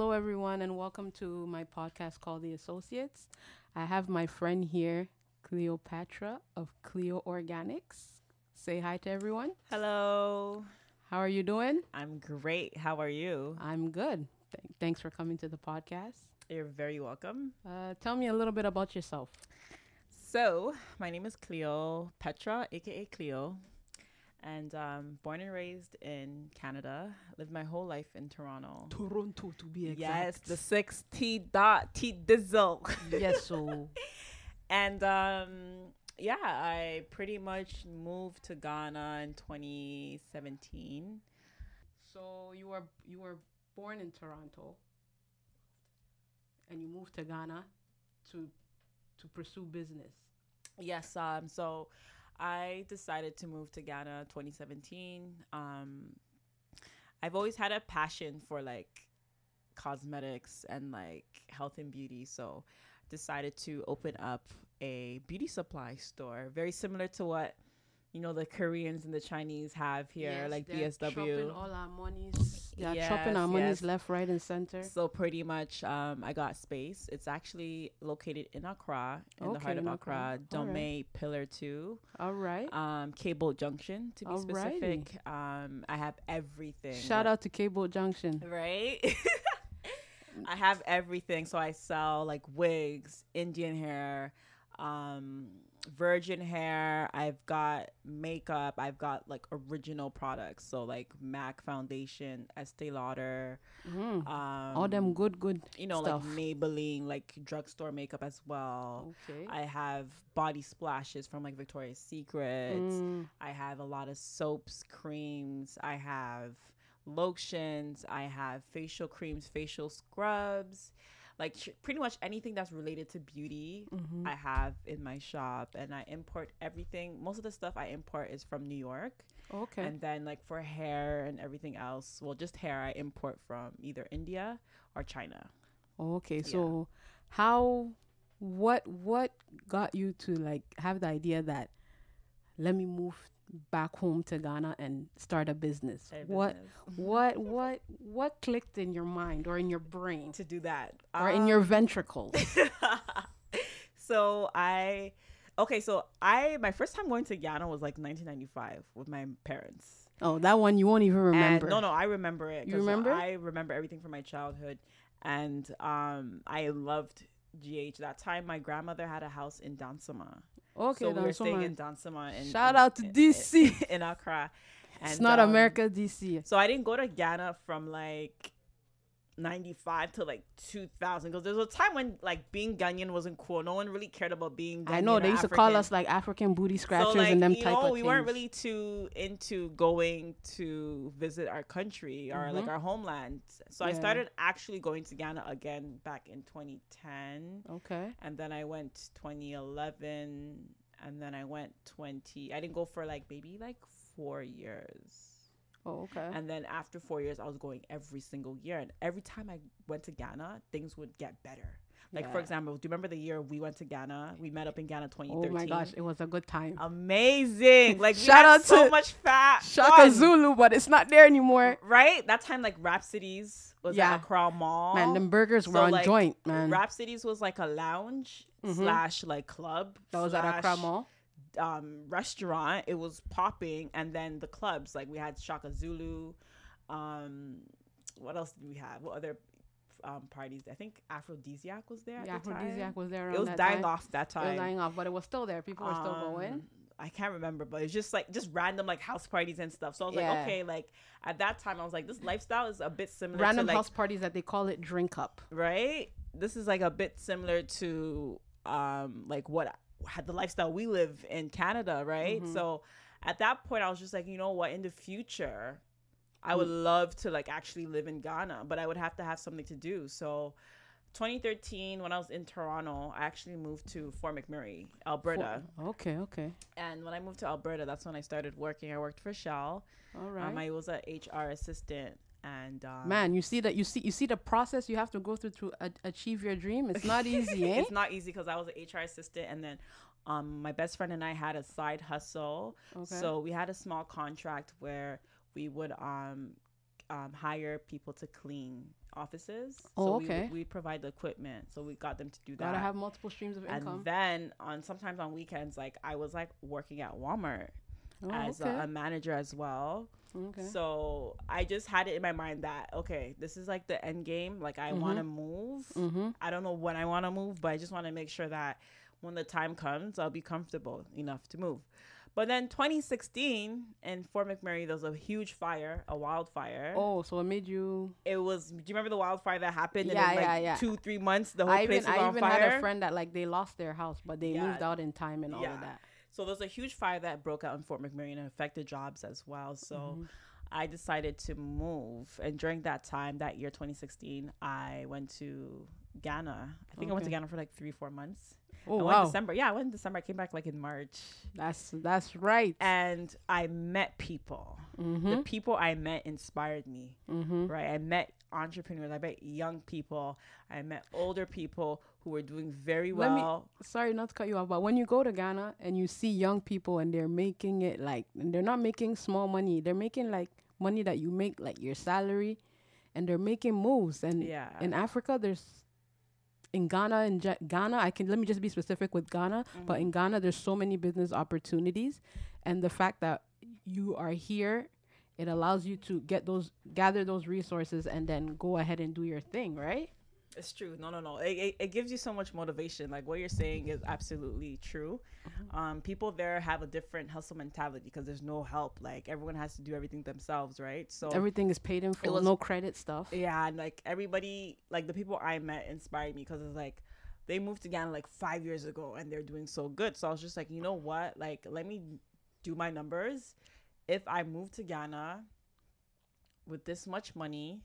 Hello, everyone, and welcome to my podcast called The Associates. I have my friend here, Cleopatra of Cleo Organics. Say hi to everyone. Hello. How are you doing? I'm great. How are you? I'm good. Th- thanks for coming to the podcast. You're very welcome. Uh, tell me a little bit about yourself. So, my name is Cleopatra, aka Cleo, and um, born and raised in Canada. Lived my whole life in Toronto. Toronto, to be exact. Yes, the six T dot T Dizzle. yes, so and um, yeah, I pretty much moved to Ghana in 2017. so you were you were born in Toronto, and you moved to Ghana to to pursue business. Yes. Um. So, I decided to move to Ghana 2017. Um, I've always had a passion for like cosmetics and like health and beauty. So, decided to open up a beauty supply store, very similar to what you know the Koreans and the Chinese have here, Yes, like BSW. all our monies. Chopping Yes, our monies yes. left, right, and center. So pretty much, um, I got space. It's actually located in Accra, in the heart of Accra, Accra. All right. Dome Pillar Two. All right. um cable junction to be Alrighty. specific um i have everything Shout out to Cable Junction. right i have everything so i sell like wigs indian hair um virgin hair i've got makeup i've got like original products so like mac foundation estee lauder Mm. um all them good, good you know stuff. like maybelline like drugstore makeup as well Okay. I have body splashes from like Victoria's Secrets. Mm. I have a lot of soaps, creams. I have lotions. I have facial creams, facial scrubs. Like sh- pretty much anything that's related to beauty, Mhm. I have in my shop. And I import everything. Most of the stuff I import is from New York. Okay. And then, like for hair and everything else, well, just hair I import from either India or China. okay. So, how, what, what got you to like have the idea that let me move back home to Ghana and start a business? A what, business. what, what, what clicked in your mind or in your brain To do that. or in your Um, ventricles? so I okay, so I my first time going to Ghana was like 1995 with my parents. oh, that one you won't even remember. And no, no, I remember it. You remember? I remember everything from my childhood, and um, I loved GH. That time, my grandmother had a house in Dansoman, Okay, so we were staying in Dansoman. In, Shout out to DC. in Accra. it's not um, America, DC. So I didn't go to Ghana from like 95 to like 2000 because there was a time when like being Ghanaian wasn't cool. No one really cared about being Ghanaian I know they used to call us like African booty scratchers so like and them you type know of we things. weren't really too into going to visit our country or like Mhm. our homeland. So I started actually going to Ghana again back in 2010 okay. and then I went 2011 and then I went 20 I didn't go for like maybe like 4 years. Oh, okay. And then after four years, I was going every single year. And every time I went to Ghana, things would get better. Like, for example, do you remember the year we went to Ghana? We met up in Ghana Oh 2013. my gosh, it was a good time. Amazing. Like, Shout had out so to much fat. Shaka fun. Zulu, but it's not there anymore. Right? That time, like, Rhapsodies was Yeah. at Accra Mall. Man, them burgers were So, on like, joint, man. Rhapsodies was like a lounge Mhm. slash, like, club. that was at Accra Mall. Um restaurant it was popping and then the clubs like we had shaka zulu um what else did we have what other um parties i think aphrodisiac was there Yeah, at the Aphrodisiac time. was there it was that dying time. off that It was time dying off, but it was still there. People were still going. Um, I can't remember, but it's just like just random like house parties and stuff. So I was Yeah. like, okay, like at that time, I was like, this lifestyle is a bit similar Random to like house parties that they call it drink up. right? This is like a bit similar to um like what had the lifestyle we live in Canada, right? Mhm. So at that point I was just like, you know what, in the future I would Mm. love to like actually live in Ghana, but I would have to have something to do. So 2013 when I was in Toronto, I actually moved to Fort McMurray, Alberta. Okay, okay. And when I moved to Alberta, that's when I started working. I worked for Shell. All right. Um, I was an HR assistant and um, Man, you see that you see you see the process you have to go through to a- achieve your dream. It's not easy, eh? it's not easy because I was an HR assistant, and then um, my best friend and I had a side hustle. Okay. So we had a small contract where we would um, um, hire people to clean offices. Oh, so okay. We, we provide the equipment, so we got them to do that. Gotta have multiple streams of income. and then on sometimes on weekends, like I was like working at Walmart oh, as okay. a, a manager as well. okay. So I just had it in my mind that okay, this is like the end game. Like I want to move. mm-hmm. I don't know when I want to move, but I just want to make sure that when the time comes, I'll be comfortable enough to move. But then 2016 in Fort McMurray, there was a huge fire, a wildfire. Oh, so it made you. It was. Do you remember the wildfire that happened? Yeah, and in like yeah, yeah. Two, three months, the whole I place even was I on even fire. had a friend that like they lost their house, but they Yeah. moved out in time and all Yeah. of that. So there's a huge fire that broke out in Fort McMurray and affected jobs as well. So Mm-hmm. I decided to move. And during that time, that year 2016, I went to Ghana. I think I went to Ghana for like three, four months. Oh I wow, in December. Yeah, I went in December. I came back like in March. that's that's right. And I met people. Mm-hmm. The people I met inspired me. Mm-hmm. Right. I met entrepreneurs. I met young people. I met older people who were doing very Let me- well. Sorry not to cut you off, but when you go to Ghana and you see young people and they're making it like and they're not making small money, they're making like money that you make like your salary, and they're making moves. And yeah. in Africa, there's in Ghana Ja- Ghana, I can let me just be specific with Ghana, but Mm-hmm. in Ghana, there's so many business opportunities, and the fact that you are here, it allows you to get those, gather those resources, and then go ahead and do your thing, right? It's true. No, no, no. It, it, it gives you so much motivation. Like what you're saying is absolutely true. Um, people there have a different hustle mentality because there's no help. Like everyone has to do everything themselves, right? So Everything is paid in full, was- no credit stuff. yeah, and like everybody, like the people I met inspired me because it's like they moved to Ghana like five years ago and they're doing so good. So I was just like, you know what? Like, let me do my numbers. If I move to Ghana with this much money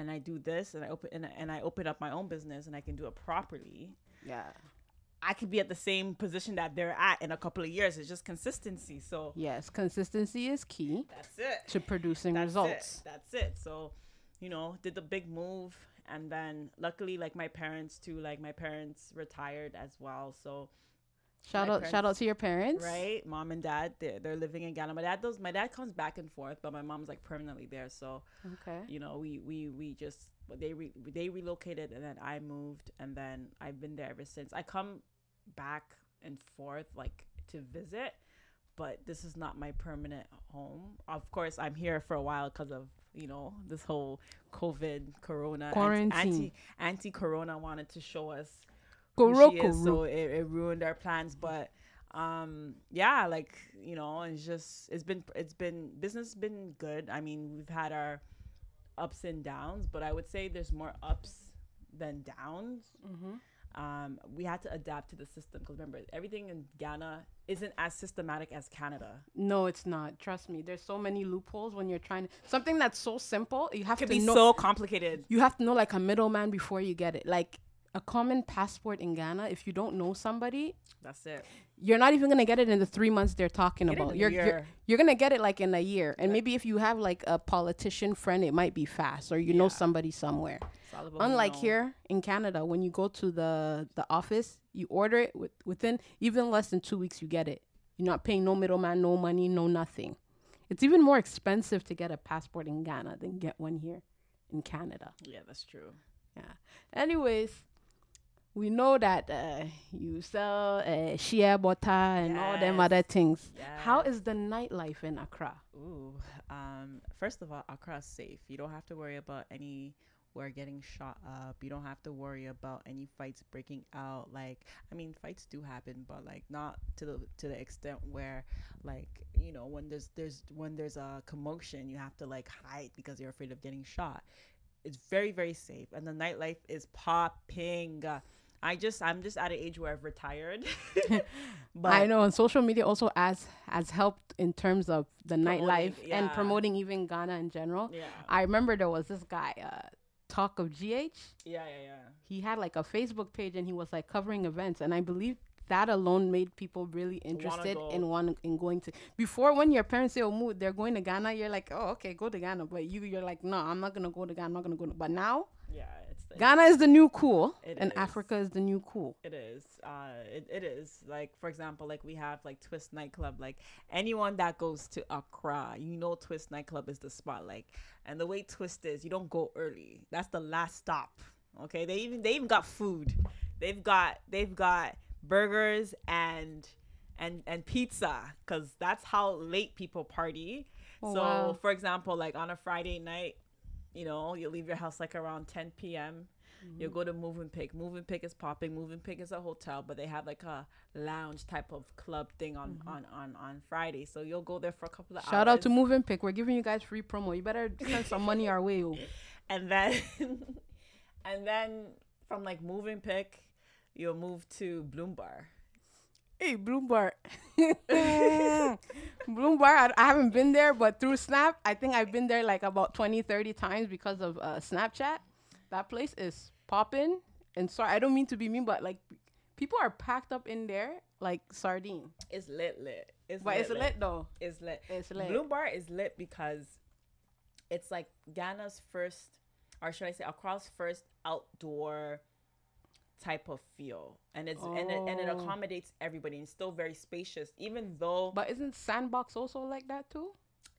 and I do this and I open and, and I open up my own business and I can do it properly, Yeah. I could be at the same position that they're at in a couple of years. It's just consistency. So Yes, consistency is key that's it. to producing That's results. It. That's it. So, you know, did the big move and then luckily like my parents too, like my parents retired as well. So Shout My out, shout out to your parents. right, mom and dad, they're, they're living in Ghana. My dad does my dad comes back and forth, but my mom's like permanently there. So, Okay. you know, we we we just they re, they relocated and then I moved and then I've been there ever since. I come back and forth like to visit, but this is not my permanent home. Of course, I'm here for a while because of you know this whole COVID, Corona, Quarantine. anti anti Corona wanted to show us Koro, is, koro. so it, it ruined our plans. But um, yeah, like you know, it's just it's been it's been business been good. I mean, we've had our ups and downs, but I would say there's more ups than downs. Mm-hmm. Um, we had to adapt to the system because remember, everything in Ghana isn't as systematic as Canada. No, it's not. Trust me. There's so many loopholes when you're trying to something that's so simple. You have to be know. so complicated. you have to know like a middleman before you get it. Like a common passport in Ghana. If you don't know somebody, That's it. you're not even gonna get it in the three months they're talking Get about. You're, you're you're gonna get it like in a year. And maybe if you have like a politician friend, it might be fast, or you know somebody somewhere. It's all about who you Unlike here in Canada, when you go to the the office, you order it with, within even less than two weeks, you get it. You're not paying no middleman, no money, no nothing. It's even more expensive to get a passport in Ghana than get one here in Canada. Yeah, that's true. Yeah. Anyways, we know that uh, you sell uh, shea butter and all them other things. How Yes. is the nightlife in Accra? Ooh, um, first of all, Accra is safe. You don't have to worry about anywhere getting shot up. You don't have to worry about any fights breaking out. Like, I mean, fights do happen, but like not to the to the extent where, like, you know, when there's there's when there's a commotion, you have to like hide because you're afraid of getting shot. It's very very safe, and the nightlife is popping. I just I'm just at an age where I've retired. but I know, and social media also has has helped in terms of the nightlife and promoting even Ghana in general. Yeah, I remember there was this guy, uh, Talk of GH. yeah, yeah, yeah. He had like a Facebook page and he was like covering events, and I believe that alone made people really interested in one in going to. Before, when your parents say, "Oh, move," they're going to Ghana. You're like, "Oh, okay, go to Ghana," but you you're like, "No, I'm not gonna go to Ghana. I'm not gonna go." To, but now, Yeah, it's Ghana is the new cool, and is. Africa is the new cool. It is. Uh, it, it is. Like for example, like we have like Twist nightclub. Like anyone that goes to Accra, you know Twist nightclub is the spot. Like, and the way Twist is, you don't go early. That's the last stop. Okay. They even they even got food. They've got they've got burgers and and and pizza because that's how late people party. Oh, so wow. for example, like on a Friday night, you know, you leave your house like around 10 p.m. Mm-hmm. You'll go to Mövenpick. Moving Pick is popping. Mövenpick is a hotel, but they have like a lounge type of club thing on on on on Friday. So you'll go there for a couple of Mm-hmm. Shout out to hours. Mövenpick. We're giving you guys free promo. You better send some money our way. oh. and then and then from like Moving Pick, you'll move to Bloom Bar. Hey, Bloom Bar. Bloom Bar, I, I haven't been there, but through Snap, I think I've been there like about 20, 30 times because of uh, Snapchat. That place is popping. And sorry, I don't mean to be mean, but like people are packed up in there like sardine. It's lit, lit. It's But it's lit though. It's lit. It's lit. Bloom Bar is lit because it's like Ghana's first, or should I say, Accra's first outdoor type of feel, and it's and it, and it Oh. accommodates everybody. And still very spacious, even though But isn't Sandbox also like that too?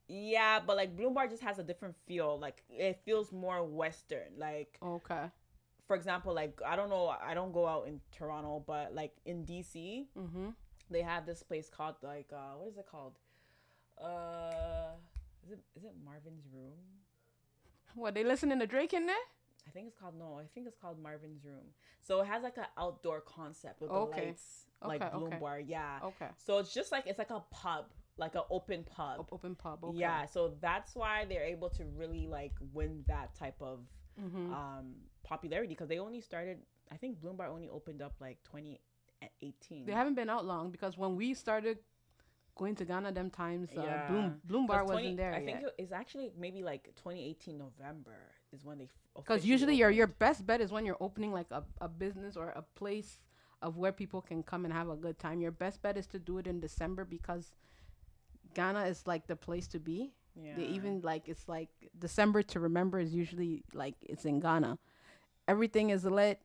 yeah, but like Bloom Bar just has a different feel. Like it feels more Western. Like Okay. for example, like I don't know, I don't go out in Toronto, but like in DC, Mm-hmm. they have this place called like uh what is it called? Uh is it is it Marvin's Room? What, they listening to Drake in there? I think it's called no, I think it's called Marvin's Room. So it has like an outdoor concept with the Okay. lights like Bloom okay. Bar, yeah. Okay. So it's just like it's like a pub, like an open pub. Op- open pub. Okay. Yeah, so that's why they're able to really like win that type of Mm-hmm. um popularity because they only started I think Bloom Bar only opened up like 2018. They haven't been out long because when we started going to Ghana, them times, uh, Yeah. Bloom Bloom Bar 'Cause wasn't there I think yet. it's actually maybe like 2018 November is when they Because usually your your best bet is when you're opening like a, a business or a place of where people can come and have a good time. Your best bet is to do it in December because Ghana is like the place to be. yeah. They even like it's like December to remember is usually like it's in Ghana. Everything is lit.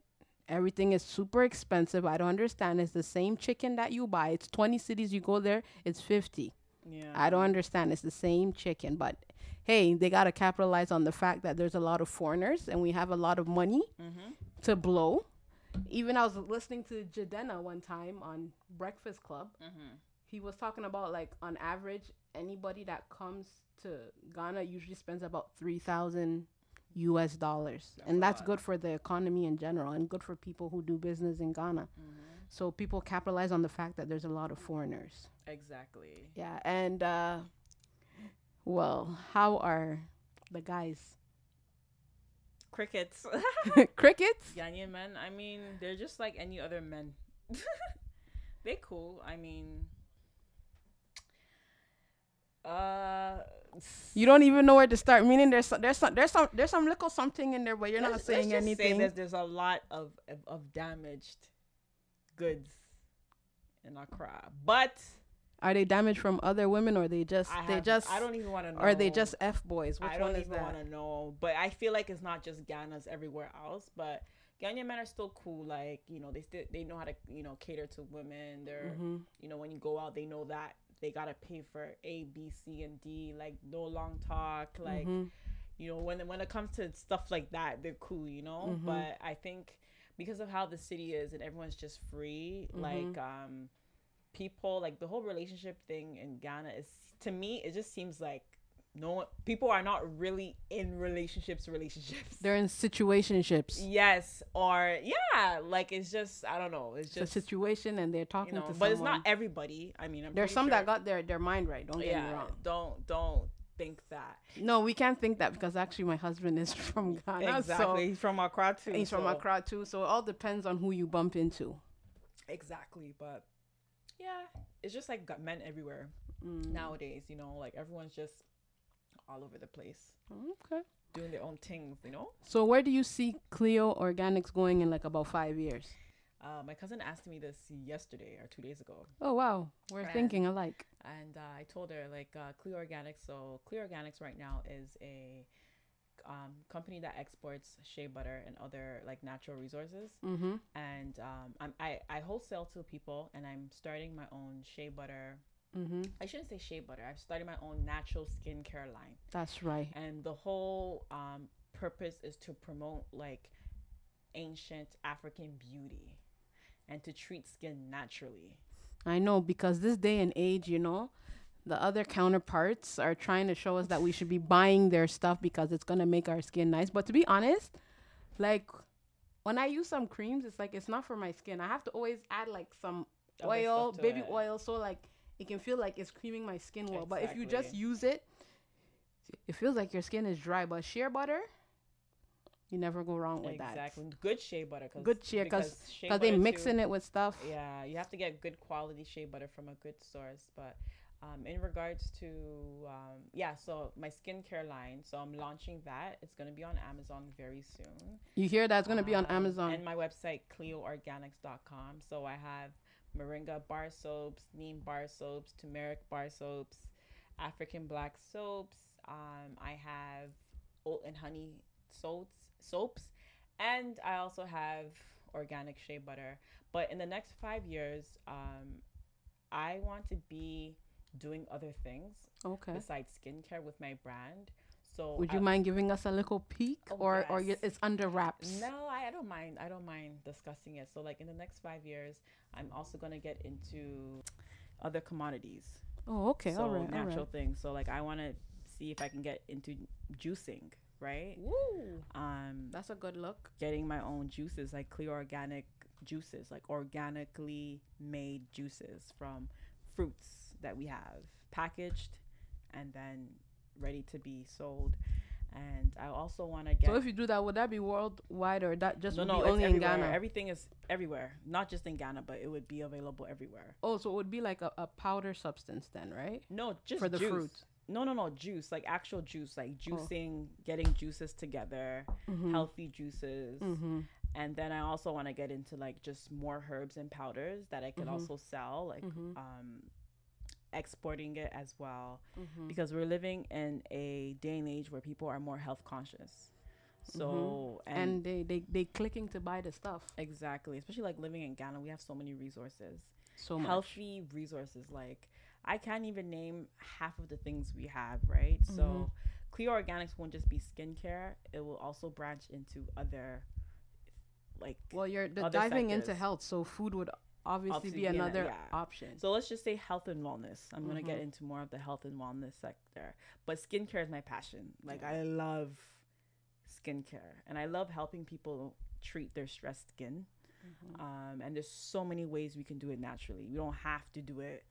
Everything is super expensive. I don't understand. It's the same chicken that you buy. It's 20 cedis you go there, it's 50. Yeah. I don't understand. It's the same chicken, but hey, they got to capitalize on the fact that there's a lot of foreigners and we have a lot of money Mm-hmm. to blow. Even I was listening to Jidenna one time on Breakfast Club. Mm-hmm. He was talking about like on average, anybody that comes to Ghana usually spends about three thousand U.S. dollars, That's and that's lot. good for the economy in general, and good for people who do business in Ghana. Mm-hmm. So people capitalize on the fact that there's a lot of foreigners. Exactly. Yeah, and uh, well, how are the guys? Crickets. Crickets? Ghanaian men. I mean, they're just like any other men. they cool. I mean, uh, You don't even know where to start. Meaning there's some, there's some there's some there's some little something in there, but you're not saying just say anything. there's, there's a lot of, of of damaged goods in Accra, but Are they damaged from other women, or they just I they have- just I don't even want to know. Are they just f boys? Which I don't one even want to know. But I feel like it's not just Ghana's everywhere else. But Ghanaian men are still cool. Like you know, they still they know how to you know cater to women. They're hmm you know when you go out, they know that they gotta pay for A, B, C, and D. Like no long talk. Like hmm you know when when it comes to stuff like that, they're cool. You know. Mhm. But I think because of how the city is and everyone's just free, Mhm. like um people like the whole relationship thing in Ghana is to me it just seems like no one people are not really in relationships relationships They're in situationships. yes or yeah like it's just i don't know it's It's a situation, and they're you talking know to but someone. it's not everybody i mean I'm There's some sure- that got their their mind right. Don't get me wrong. don't don't think that No, we can't think that because actually my husband is from Ghana. exactly he's from Accra too So he's from Accra too. So it all depends on who you bump into. exactly but yeah it's just like got men everywhere Mm. nowadays you know like everyone's just all over the place Okay. doing their own things you know So where do you see Cleo Organics going in like about five years? Uh, my cousin asked me this yesterday or two days ago, Oh wow, we're Right. thinking alike. and uh, I told her like uh, Cleo Organics. So Cleo Organics right now is a um, company that exports shea butter and other like natural resources. Mm-hmm. And um, I'm, I I wholesale to people, and I'm starting my own shea butter. Mm-hmm. I shouldn't say shea butter. I've started my own natural skincare line, That's right. and the whole um, purpose is to promote like ancient African beauty, and to treat skin naturally. I know because this day and age, you know, the other counterparts are trying to show us that we should be buying their stuff because it's gonna make our skin nice. But to be honest, like when I use some creams, it's like it's not for my skin. I have to always add like some Other oil, baby it. oil, so like it can feel like it's creaming my skin well. But if you just use it, it feels like your skin is dry. But shea butter, you never go wrong with that. Exactly, good shea butter. Cause, Good shea, 'cause- because shea. Because they mixing too- it with stuff. Yeah, you have to get good quality shea butter from a good source. But um, in regards to um, yeah, so my skincare line, so I'm launching that. It's gonna be on Amazon very soon. You hear that's gonna be on Um, Amazon. and my website cleoorganics.com. So I have moringa bar soaps, neem bar soaps, turmeric bar soaps, African black soaps. Um, I have oat and honey soaps, soaps, and I also have organic shea butter. But in the next five years, um, I want to be doing other things okay. besides skincare with my brand. So Would I- you mind giving us a little peek, Oh, or or it's under wraps? No, I, I don't mind. I don't mind discussing it. So, like in the next five years, I'm also gonna get into other commodities. Oh, okay. so all right. All natural right. things. So, like I want to see if I can get into juicing, right? Woo. Um, That's a good look. getting my own juices, like clear organic juices, like organically made juices from fruits that we have packaged and then ready to be sold. And I also want to get. So if you do that, would that be worldwide or that just no, would no, be only in. Ghana? Everything is everywhere, not just in Ghana, but it would be available everywhere. oh, so it would be like a, a powder substance then, right? No, just For the juice. fruit. No, no, no, juice, like actual juice, like Oh. juicing, getting juices together, Mm-hmm. healthy juices. Mm-hmm. And then I also want to get into like just more herbs and powders that I could Mhm. also sell, like Mhm. um, exporting it as well, Mm-hmm. because we're living in a day and age where people are more health conscious. So Mm-hmm. And, they, they they clicking to buy the stuff exactly, especially like living in Ghana, we have so many resources. so much. healthy resources like i can't even name half of the things we have right Mhm. so Cleo Organics won't just be skincare it will also branch into other like Well, you're diving into health, so food would obviously Obviously be be an- another yeah. option. so let's just say health and wellness i'm going to get Mhm. into more of the health and wellness sector but skincare is my passion like i love skincare and i love helping people treat their stressed skin Mhm. um, and there's so many ways we can do it naturally. We don't have to do it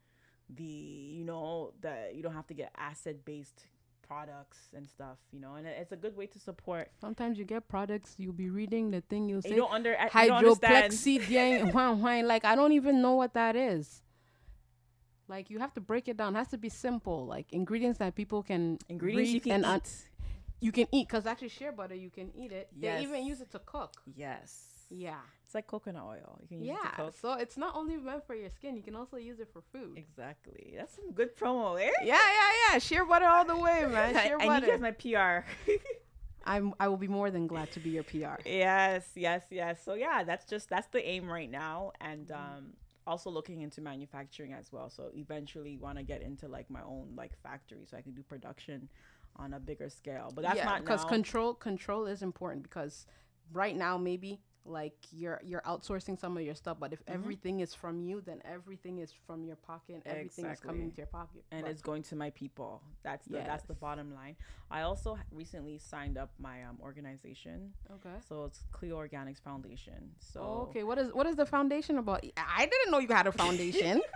the you know that you don't have to get acid based products and stuff. You know, and it's a good way to support. Sometimes you get products, you'll be reading the thing, you'll say you don't understand. hydroplexidien, wine, wine. Like I don't even know what that is. Like you have to break it down. It has to be simple, like ingredients that people can Ingredients you can and eat. un- you can eat. Cause actually, shea butter you can eat it. They even use it to cook. yes. Yeah, It's like coconut oil. You can use it yeah. So it's not only meant for your skin. You can also use it for food. Exactly. That's some good promo, eh? Yeah, yeah, yeah. Shea butter all the way, man. Shea and you butter. guys my PR. I'm. I will be more than glad to be your PR. yes, yes, yes. So yeah, that's just that's the aim right now, and Mm-hmm. um, also looking into manufacturing as well. So eventually, want to get into like my own like factory, so I can do production on a bigger scale. But that's yeah, not because control control is important because right now maybe like you're you're outsourcing some of your stuff, but if Mhm. everything is from you, then everything is from your pocket. Everything is coming to your pocket. and But- it's going to my people. That's the that's the bottom line. I also recently signed up my um, organization, okay. so it's Cleo Organics Foundation. So Oh, okay. What is what is the foundation about? I didn't know you had a foundation.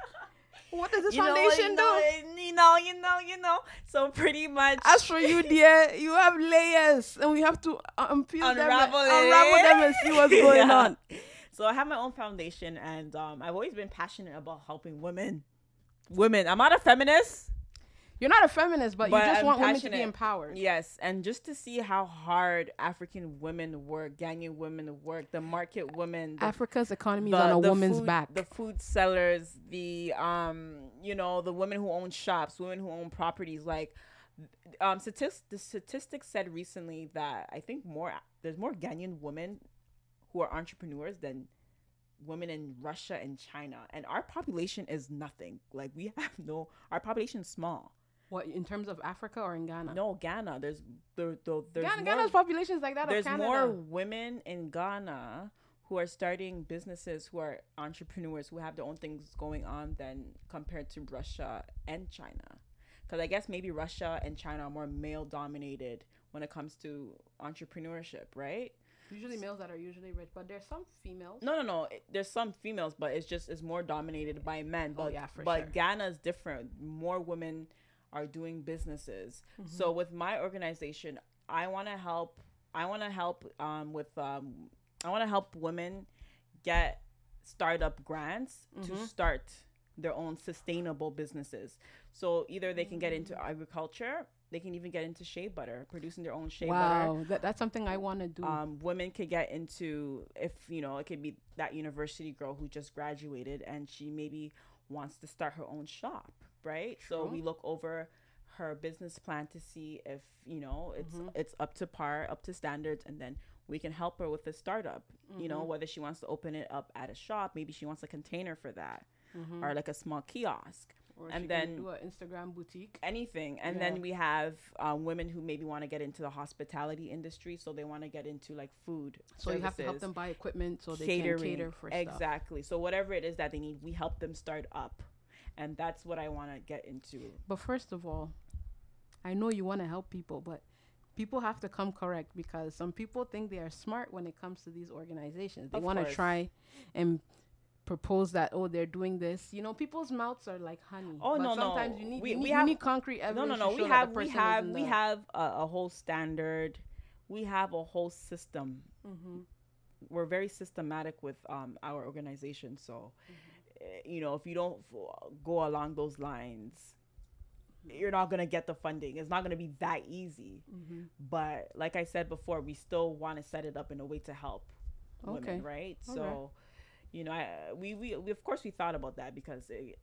what does this You know, foundation you know, do? you know, you know, you know. So pretty much. As for you, dear, you have layers, and we have to unpeel them, and- Unravel unravel them, and see what's going Yeah. on. So I have my own foundation, and um, I've always been passionate about helping women. Women. I'm not a feminist. You're not a feminist, but, But you just I'm want women to be empowered. Yes, and just to see how hard African women work, Ghanaian women work, the market women, the Africa's economy is on a woman's food- back. The food sellers, the um, you know, the women who own shops, women who own properties, like Um, statistics the statistics said recently that I think more there's more Ghanaian women who are entrepreneurs than women in Russia and China, and our population is nothing. Like we have no, our population is small. What in terms of Africa or in Ghana? No, Ghana. There's there, there, there's Ghana, more, Ghana's population is like that there's of Canada. more women in Ghana who are starting businesses, who are entrepreneurs, who have their own things going on than compared to Russia and China. Because I guess maybe Russia and China are more male dominated when it comes to entrepreneurship, right? usually males that are usually rich, but there's some females. No, no, no. There's some females, but it's just it's more dominated by men. Oh, But yeah, for but sure. Ghana's different. More women are doing businesses. Mm-hmm. So with my organization, I want to help. I want to help um, with. Um, I want to help women get startup grants Mm-hmm. to start their own sustainable businesses. So either they can get into Mm. agriculture, they can even get into shea butter, producing their own shea butter Wow, that, that's something I want to do. um, women could get into if you know it could be that university girl who just graduated and she maybe wants to start her own shop right so we look over her business plan to see if you know it's Mm-hmm. it's up to par up to standards and then we can help her with the startup you know Mm-hmm. whether she wants to open it up at a shop maybe she wants a container for that Mm-hmm. or like a small kiosk or and then do an Instagram boutique. anything and Yeah. then we have um, women who maybe want to get into the hospitality industry so they want to get into like food So you have to help them buy equipment so they can cater for stuff. exactly so whatever it is that they need we help them start up and that's what i want to get into But first of all, I know you want to help people, but people have to come correct because some people think they are smart when it comes to these organizations. They want to try and propose that oh they're doing this. You know, people's mouths are like honey. Oh, but no, no. sometimes you need We- you need, we have- need concrete evidence. no no to we have we have we have a, a whole standard we have a whole system Mhm. we're very systematic with um, our organization so Mm-hmm. Eh, you know if you don't f- go along those lines you're not going to get the funding it's not going to be that easy Mhm. but like i said before we still want to set it up in a way to help Okay. women right All so right. you know I, we, we we of course we thought about that because it,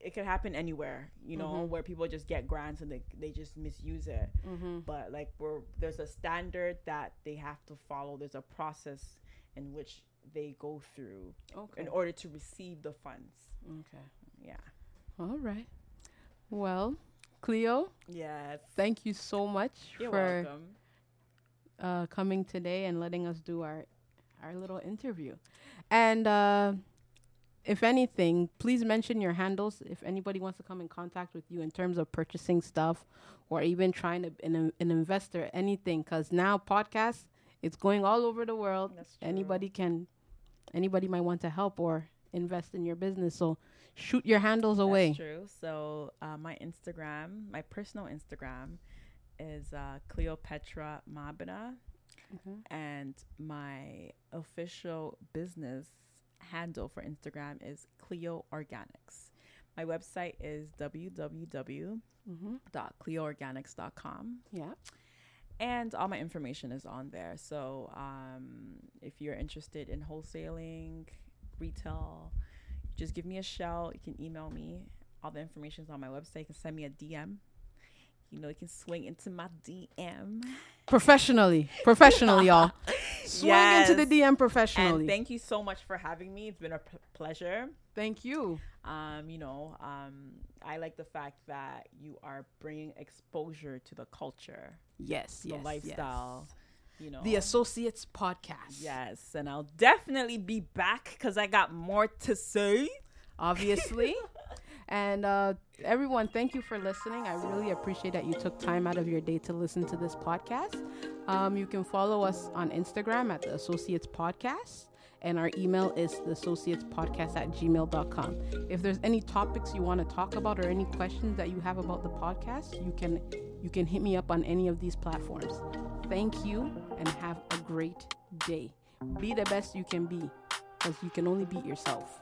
it could happen anywhere you know Mhm. where people just get grants and they, they just misuse it Mhm. but like we're there's a standard that they have to follow there's a process in which they go through Okay. in order to receive the funds Okay. yeah All right. Well, Cleo, yes thank you so much you're for welcome uh, coming today and letting us do our our little interview. And uh, if anything, please mention your handles if anybody wants to come in contact with you in terms of purchasing stuff or even trying to an, an investor anything. Because now podcasts, it's going all over the world. That's true. Anybody can, anybody might want to help or invest in your business. So shoot your handles away. That's true. So uh, my Instagram, my personal Instagram, is uh, Cleopatra Mabina, Mhm. and my official business handle for Instagram is Cleo Organics. My website is www.cleoorganics.com, Yeah. And all my information is on there. So um, if you're interested in wholesaling, retail, just give me a shout. You can email me. All the information is on my website. You can send me a DM. You know, you can swing into my DM. Professionally. Professionally, y'all. Swing into the DM professionally. And thank you so much for having me. It's been a p- pleasure. Thank you. Um, you know, um, I like the fact that you are bringing exposure to the culture, Yes, the yes, lifestyle. You know, The Associates Podcast. yes, and I'll definitely be back because I got more to say. Obviously. and uh, everyone, thank you for listening. I really appreciate that you took time out of your day to listen to this podcast. Um, you can follow us on Instagram at the Associates Podcast. And our email is the associates podcast at gmail.com. If there's any topics you want to talk about or any questions that you have about the podcast, you can you can hit me up on any of these platforms. Thank you and have a great day. Be the best you can be because you can only beat yourself.